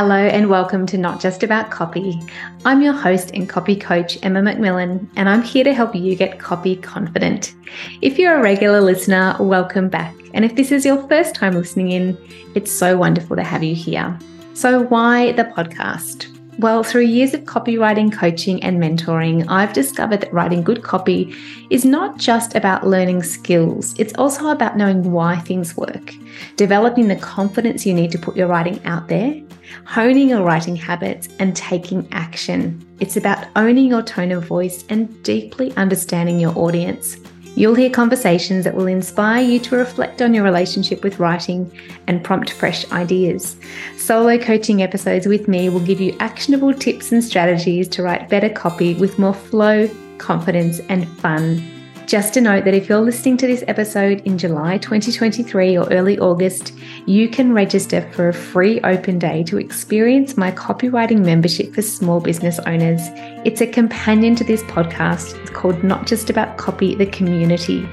Hello, and welcome to Not Just About Copy. I'm your host and copy coach, Emma McMillan, and I'm here to help you get copy confident. If you're a regular listener, welcome back. And if this is your first time listening in, it's so wonderful to have you here. So, why the podcast? Well, through years of copywriting, coaching, and mentoring, I've discovered that writing good copy is not just about learning skills, it's also about knowing why things work, developing the confidence you need to put your writing out there, honing your writing habits, and taking action. It's about owning your tone of voice and deeply understanding your audience. You'll hear conversations that will inspire you to reflect on your relationship with writing and prompt fresh ideas. Solo coaching episodes with me will give you actionable tips and strategies to write better copy with more flow, confidence, and fun. Just a note that if you're listening to this episode in July 2023 or early August, you can register for a free open day to experience my copywriting membership for small business owners. It's a companion to this podcast. It's called Not Just About Copy, the Community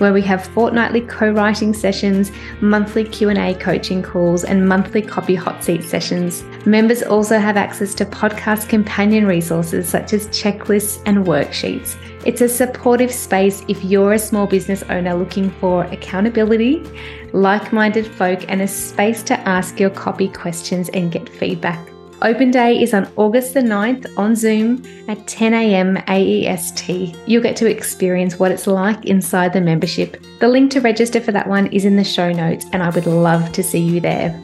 where we have fortnightly co-writing sessions, monthly Q&A coaching calls, and monthly copy hot seat sessions. Members also have access to podcast companion resources such as checklists and worksheets. It's a supportive space if you're a small business owner looking for accountability, like minded folk, and a space to ask your copy questions and get feedback. Open Day is on August the 9th on Zoom at 10 a.m. AEST. You'll get to experience what it's like inside the membership. The link to register for that one is in the show notes, and I would love to see you there.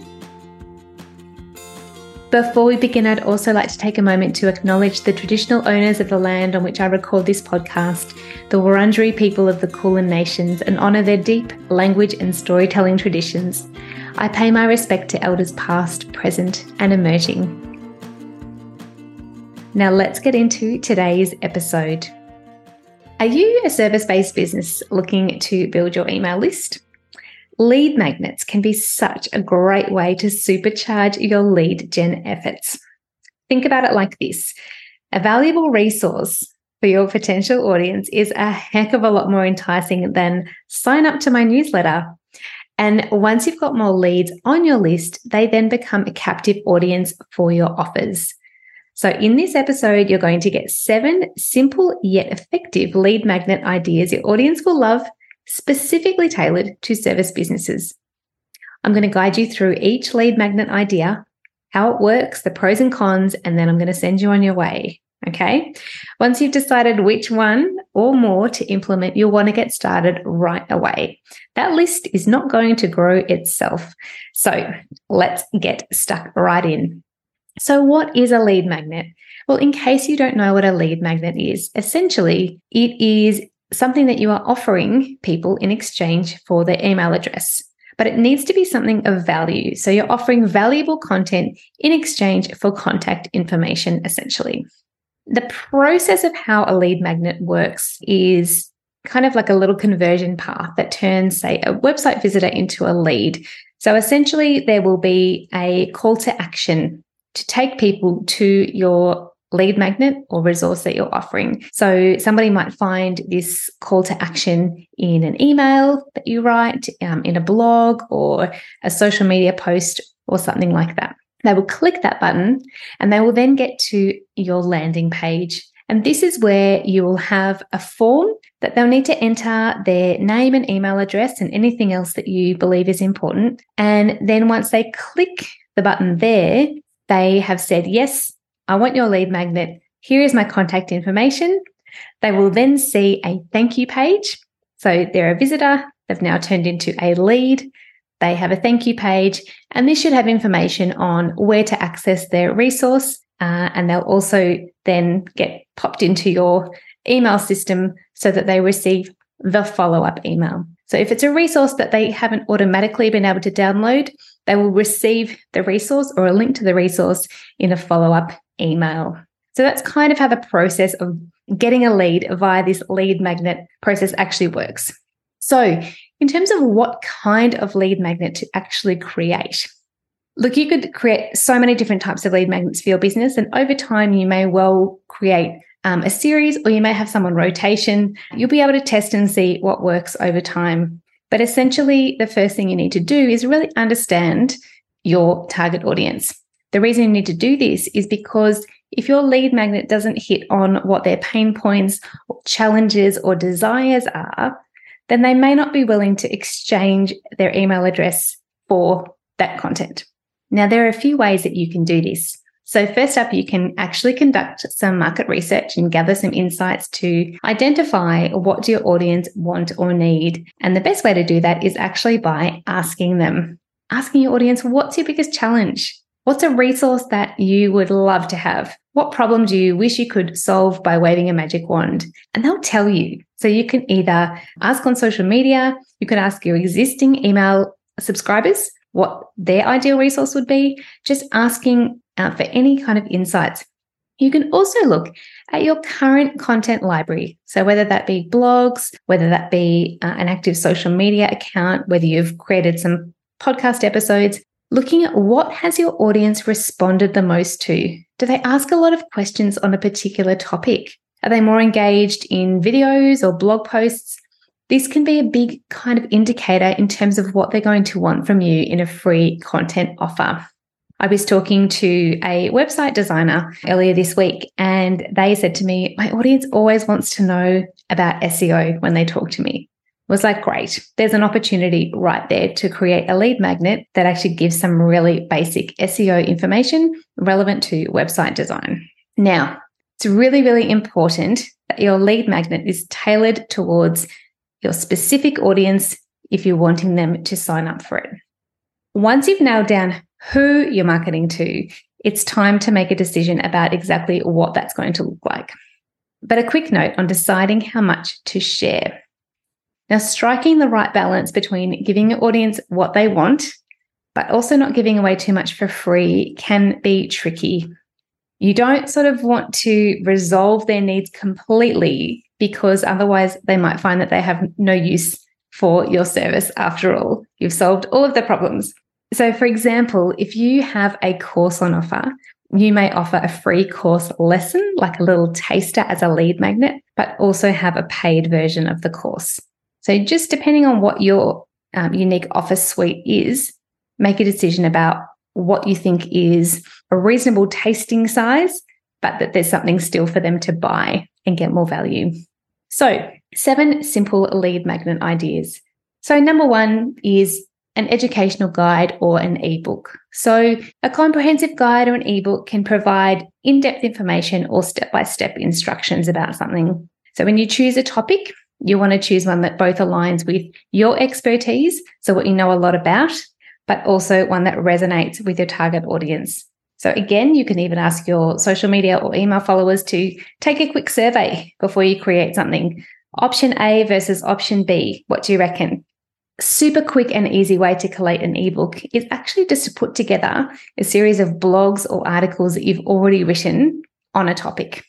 Before we begin, I'd also like to take a moment to acknowledge the traditional owners of the land on which I record this podcast, the Wurundjeri people of the Kulin Nations, and honour their deep language and storytelling traditions. I pay my respect to elders past, present, and emerging. Now, let's get into today's episode. Are you a service based business looking to build your email list? Lead magnets can be such a great way to supercharge your lead gen efforts. Think about it like this a valuable resource for your potential audience is a heck of a lot more enticing than sign up to my newsletter. And once you've got more leads on your list, they then become a captive audience for your offers. So, in this episode, you're going to get seven simple yet effective lead magnet ideas your audience will love, specifically tailored to service businesses. I'm going to guide you through each lead magnet idea, how it works, the pros and cons, and then I'm going to send you on your way. Okay. Once you've decided which one or more to implement, you'll want to get started right away. That list is not going to grow itself. So let's get stuck right in. So, what is a lead magnet? Well, in case you don't know what a lead magnet is, essentially it is something that you are offering people in exchange for their email address. But it needs to be something of value. So, you're offering valuable content in exchange for contact information, essentially. The process of how a lead magnet works is kind of like a little conversion path that turns, say, a website visitor into a lead. So essentially, there will be a call to action to take people to your lead magnet or resource that you're offering. So somebody might find this call to action in an email that you write, um, in a blog or a social media post or something like that. They will click that button and they will then get to your landing page. And this is where you will have a form that they'll need to enter their name and email address and anything else that you believe is important. And then once they click the button there, they have said, Yes, I want your lead magnet. Here is my contact information. They will then see a thank you page. So they're a visitor, they've now turned into a lead. They have a thank you page, and this should have information on where to access their resource. Uh, and they'll also then get popped into your email system so that they receive the follow up email. So if it's a resource that they haven't automatically been able to download, they will receive the resource or a link to the resource in a follow up email. So that's kind of how the process of getting a lead via this lead magnet process actually works. So, in terms of what kind of lead magnet to actually create, look, you could create so many different types of lead magnets for your business, and over time, you may well create um, a series or you may have some on rotation. You'll be able to test and see what works over time. But essentially, the first thing you need to do is really understand your target audience. The reason you need to do this is because if your lead magnet doesn't hit on what their pain points, challenges, or desires are, then they may not be willing to exchange their email address for that content. Now, there are a few ways that you can do this. So, first up, you can actually conduct some market research and gather some insights to identify what your audience want or need. And the best way to do that is actually by asking them, asking your audience, what's your biggest challenge? What's a resource that you would love to have? What problem do you wish you could solve by waving a magic wand? And they'll tell you. So you can either ask on social media, you can ask your existing email subscribers what their ideal resource would be, just asking uh, for any kind of insights. You can also look at your current content library. So, whether that be blogs, whether that be uh, an active social media account, whether you've created some podcast episodes, looking at what has your audience responded the most to. Do they ask a lot of questions on a particular topic? Are they more engaged in videos or blog posts? This can be a big kind of indicator in terms of what they're going to want from you in a free content offer. I was talking to a website designer earlier this week, and they said to me, My audience always wants to know about SEO when they talk to me. I was like, Great, there's an opportunity right there to create a lead magnet that actually gives some really basic SEO information relevant to website design. Now, it's really, really important that your lead magnet is tailored towards your specific audience if you're wanting them to sign up for it. Once you've nailed down who you're marketing to, it's time to make a decision about exactly what that's going to look like. But a quick note on deciding how much to share. Now, striking the right balance between giving your audience what they want, but also not giving away too much for free can be tricky. You don't sort of want to resolve their needs completely because otherwise they might find that they have no use for your service after all. You've solved all of the problems. So, for example, if you have a course on offer, you may offer a free course lesson, like a little taster as a lead magnet, but also have a paid version of the course. So, just depending on what your um, unique offer suite is, make a decision about what you think is a reasonable tasting size, but that there's something still for them to buy and get more value. So, seven simple lead magnet ideas. So, number one is an educational guide or an ebook. So, a comprehensive guide or an ebook can provide in depth information or step by step instructions about something. So, when you choose a topic, you want to choose one that both aligns with your expertise, so what you know a lot about, but also one that resonates with your target audience. So, again, you can even ask your social media or email followers to take a quick survey before you create something. Option A versus option B. What do you reckon? Super quick and easy way to collate an ebook is actually just to put together a series of blogs or articles that you've already written on a topic.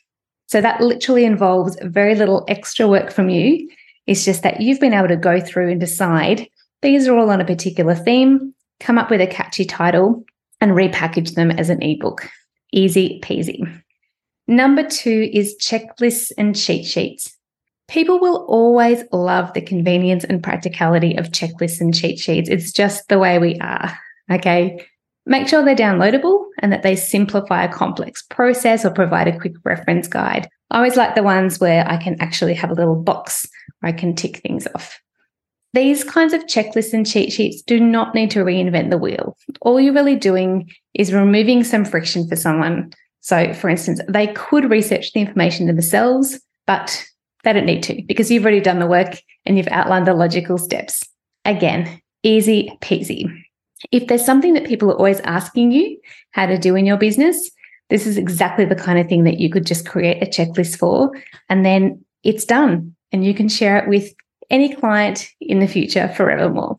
So that literally involves very little extra work from you. It's just that you've been able to go through and decide these are all on a particular theme, come up with a catchy title, and repackage them as an ebook. Easy peasy. Number two is checklists and cheat sheets. People will always love the convenience and practicality of checklists and cheat sheets. It's just the way we are. Okay. Make sure they're downloadable and that they simplify a complex process or provide a quick reference guide. I always like the ones where I can actually have a little box where I can tick things off. These kinds of checklists and cheat sheets do not need to reinvent the wheel. All you're really doing is removing some friction for someone. So, for instance, they could research the information themselves, but they don't need to because you've already done the work and you've outlined the logical steps. Again, easy peasy. If there's something that people are always asking you how to do in your business, this is exactly the kind of thing that you could just create a checklist for and then it's done and you can share it with any client in the future forevermore.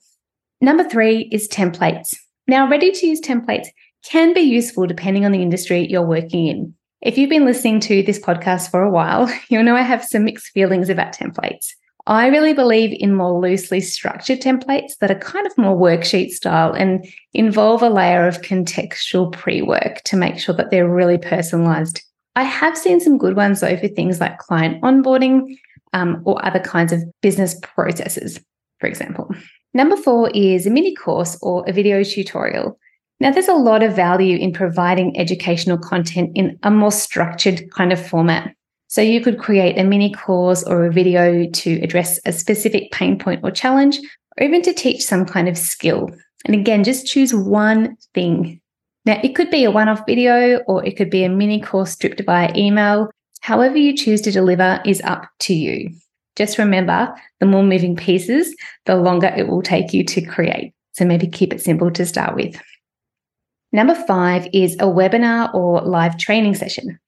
Number three is templates. Now, ready to use templates can be useful depending on the industry you're working in. If you've been listening to this podcast for a while, you'll know I have some mixed feelings about templates. I really believe in more loosely structured templates that are kind of more worksheet style and involve a layer of contextual pre work to make sure that they're really personalized. I have seen some good ones though for things like client onboarding um, or other kinds of business processes, for example. Number four is a mini course or a video tutorial. Now, there's a lot of value in providing educational content in a more structured kind of format. So you could create a mini course or a video to address a specific pain point or challenge, or even to teach some kind of skill. And again, just choose one thing. Now, it could be a one off video or it could be a mini course stripped via email. However, you choose to deliver is up to you. Just remember the more moving pieces, the longer it will take you to create. So maybe keep it simple to start with. Number five is a webinar or live training session.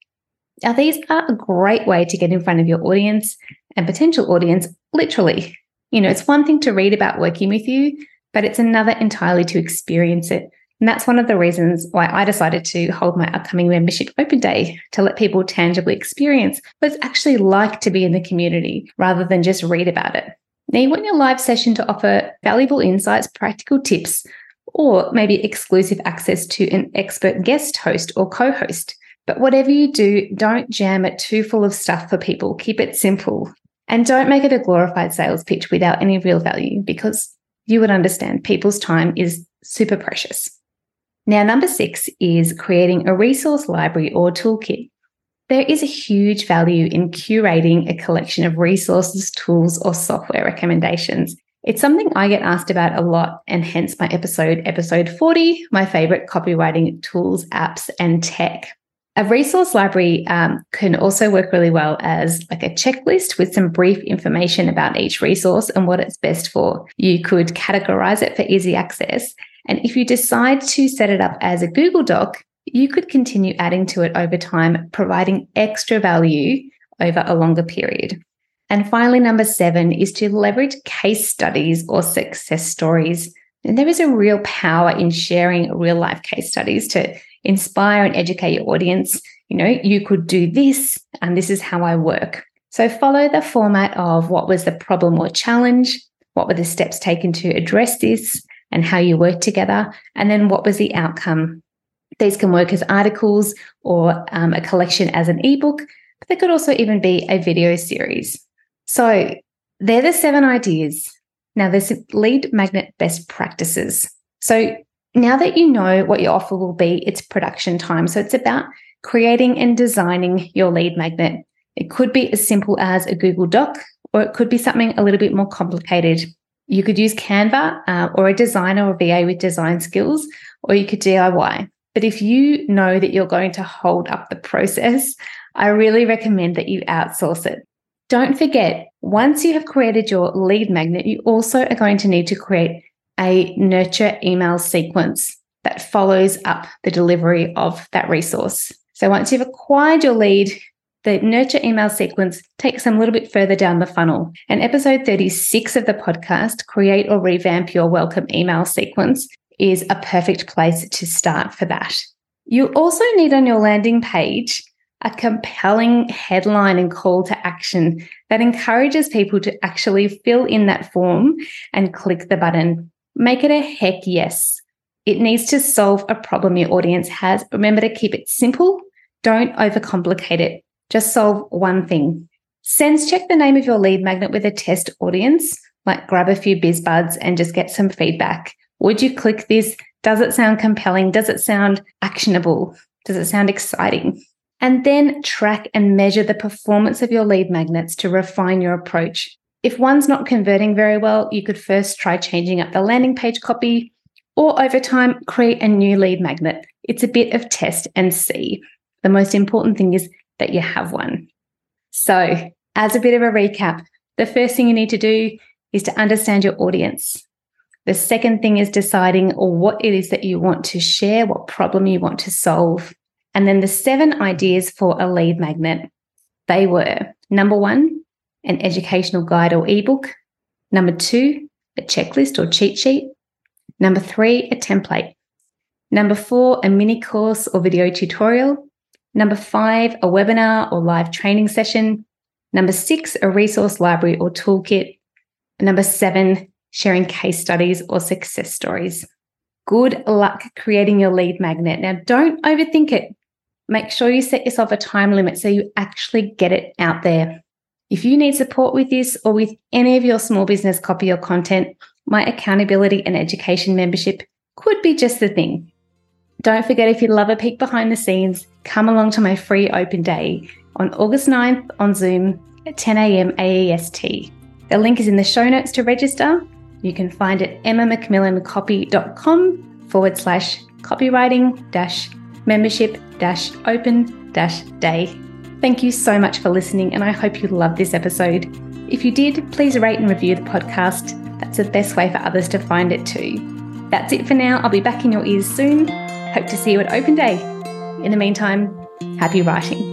Now, these are a great way to get in front of your audience and potential audience, literally. You know, it's one thing to read about working with you, but it's another entirely to experience it. And that's one of the reasons why I decided to hold my upcoming membership open day to let people tangibly experience what it's actually like to be in the community rather than just read about it. Now, you want your live session to offer valuable insights, practical tips, or maybe exclusive access to an expert guest host or co host. But whatever you do, don't jam it too full of stuff for people. Keep it simple. And don't make it a glorified sales pitch without any real value because you would understand people's time is super precious. Now, number six is creating a resource library or toolkit. There is a huge value in curating a collection of resources, tools, or software recommendations. It's something I get asked about a lot, and hence my episode, episode 40, my favorite copywriting tools, apps, and tech. A resource library um, can also work really well as like a checklist with some brief information about each resource and what it's best for. You could categorize it for easy access. And if you decide to set it up as a Google Doc, you could continue adding to it over time, providing extra value over a longer period. And finally, number seven is to leverage case studies or success stories. And there is a real power in sharing real life case studies to inspire and educate your audience. You know, you could do this, and this is how I work. So follow the format of what was the problem or challenge, what were the steps taken to address this, and how you worked together, and then what was the outcome. These can work as articles or um, a collection as an ebook, but they could also even be a video series. So they're the seven ideas. Now, there's lead magnet best practices. So now that you know what your offer will be, it's production time. So it's about creating and designing your lead magnet. It could be as simple as a Google Doc, or it could be something a little bit more complicated. You could use Canva uh, or a designer or VA with design skills, or you could DIY. But if you know that you're going to hold up the process, I really recommend that you outsource it. Don't forget, once you have created your lead magnet, you also are going to need to create a nurture email sequence that follows up the delivery of that resource. So once you've acquired your lead, the nurture email sequence takes them a little bit further down the funnel. And episode 36 of the podcast, Create or Revamp Your Welcome Email Sequence, is a perfect place to start for that. You also need on your landing page a compelling headline and call to action that encourages people to actually fill in that form and click the button Make it a heck yes. It needs to solve a problem your audience has. Remember to keep it simple. Don't overcomplicate it. Just solve one thing. Sense check the name of your lead magnet with a test audience, like grab a few biz buds and just get some feedback. Would you click this? Does it sound compelling? Does it sound actionable? Does it sound exciting? And then track and measure the performance of your lead magnets to refine your approach. If one's not converting very well, you could first try changing up the landing page copy, or over time, create a new lead magnet. It's a bit of test and see. The most important thing is that you have one. So, as a bit of a recap, the first thing you need to do is to understand your audience. The second thing is deciding what it is that you want to share, what problem you want to solve. And then the seven ideas for a lead magnet. They were number one, an educational guide or ebook. Number two, a checklist or cheat sheet. Number three, a template. Number four, a mini course or video tutorial. Number five, a webinar or live training session. Number six, a resource library or toolkit. number seven, sharing case studies or success stories. Good luck creating your lead magnet. Now, don't overthink it. Make sure you set yourself a time limit so you actually get it out there. If you need support with this or with any of your small business copy or content, my accountability and education membership could be just the thing. Don't forget if you love a peek behind the scenes, come along to my free open day on August 9th on Zoom at 10 a.m. AEST. The link is in the show notes to register. You can find it emmamcmillancopy.com forward slash copywriting dash membership open day. Thank you so much for listening, and I hope you loved this episode. If you did, please rate and review the podcast. That's the best way for others to find it too. That's it for now. I'll be back in your ears soon. Hope to see you at Open Day. In the meantime, happy writing.